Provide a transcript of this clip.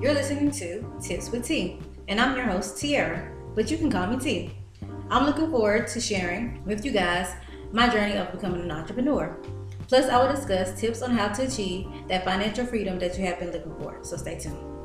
You're listening to Tips with T, and I'm your host, Tiara, but you can call me T. I'm looking forward to sharing with you guys my journey of becoming an entrepreneur. Plus, I will discuss tips on how to achieve that financial freedom that you have been looking for. So stay tuned.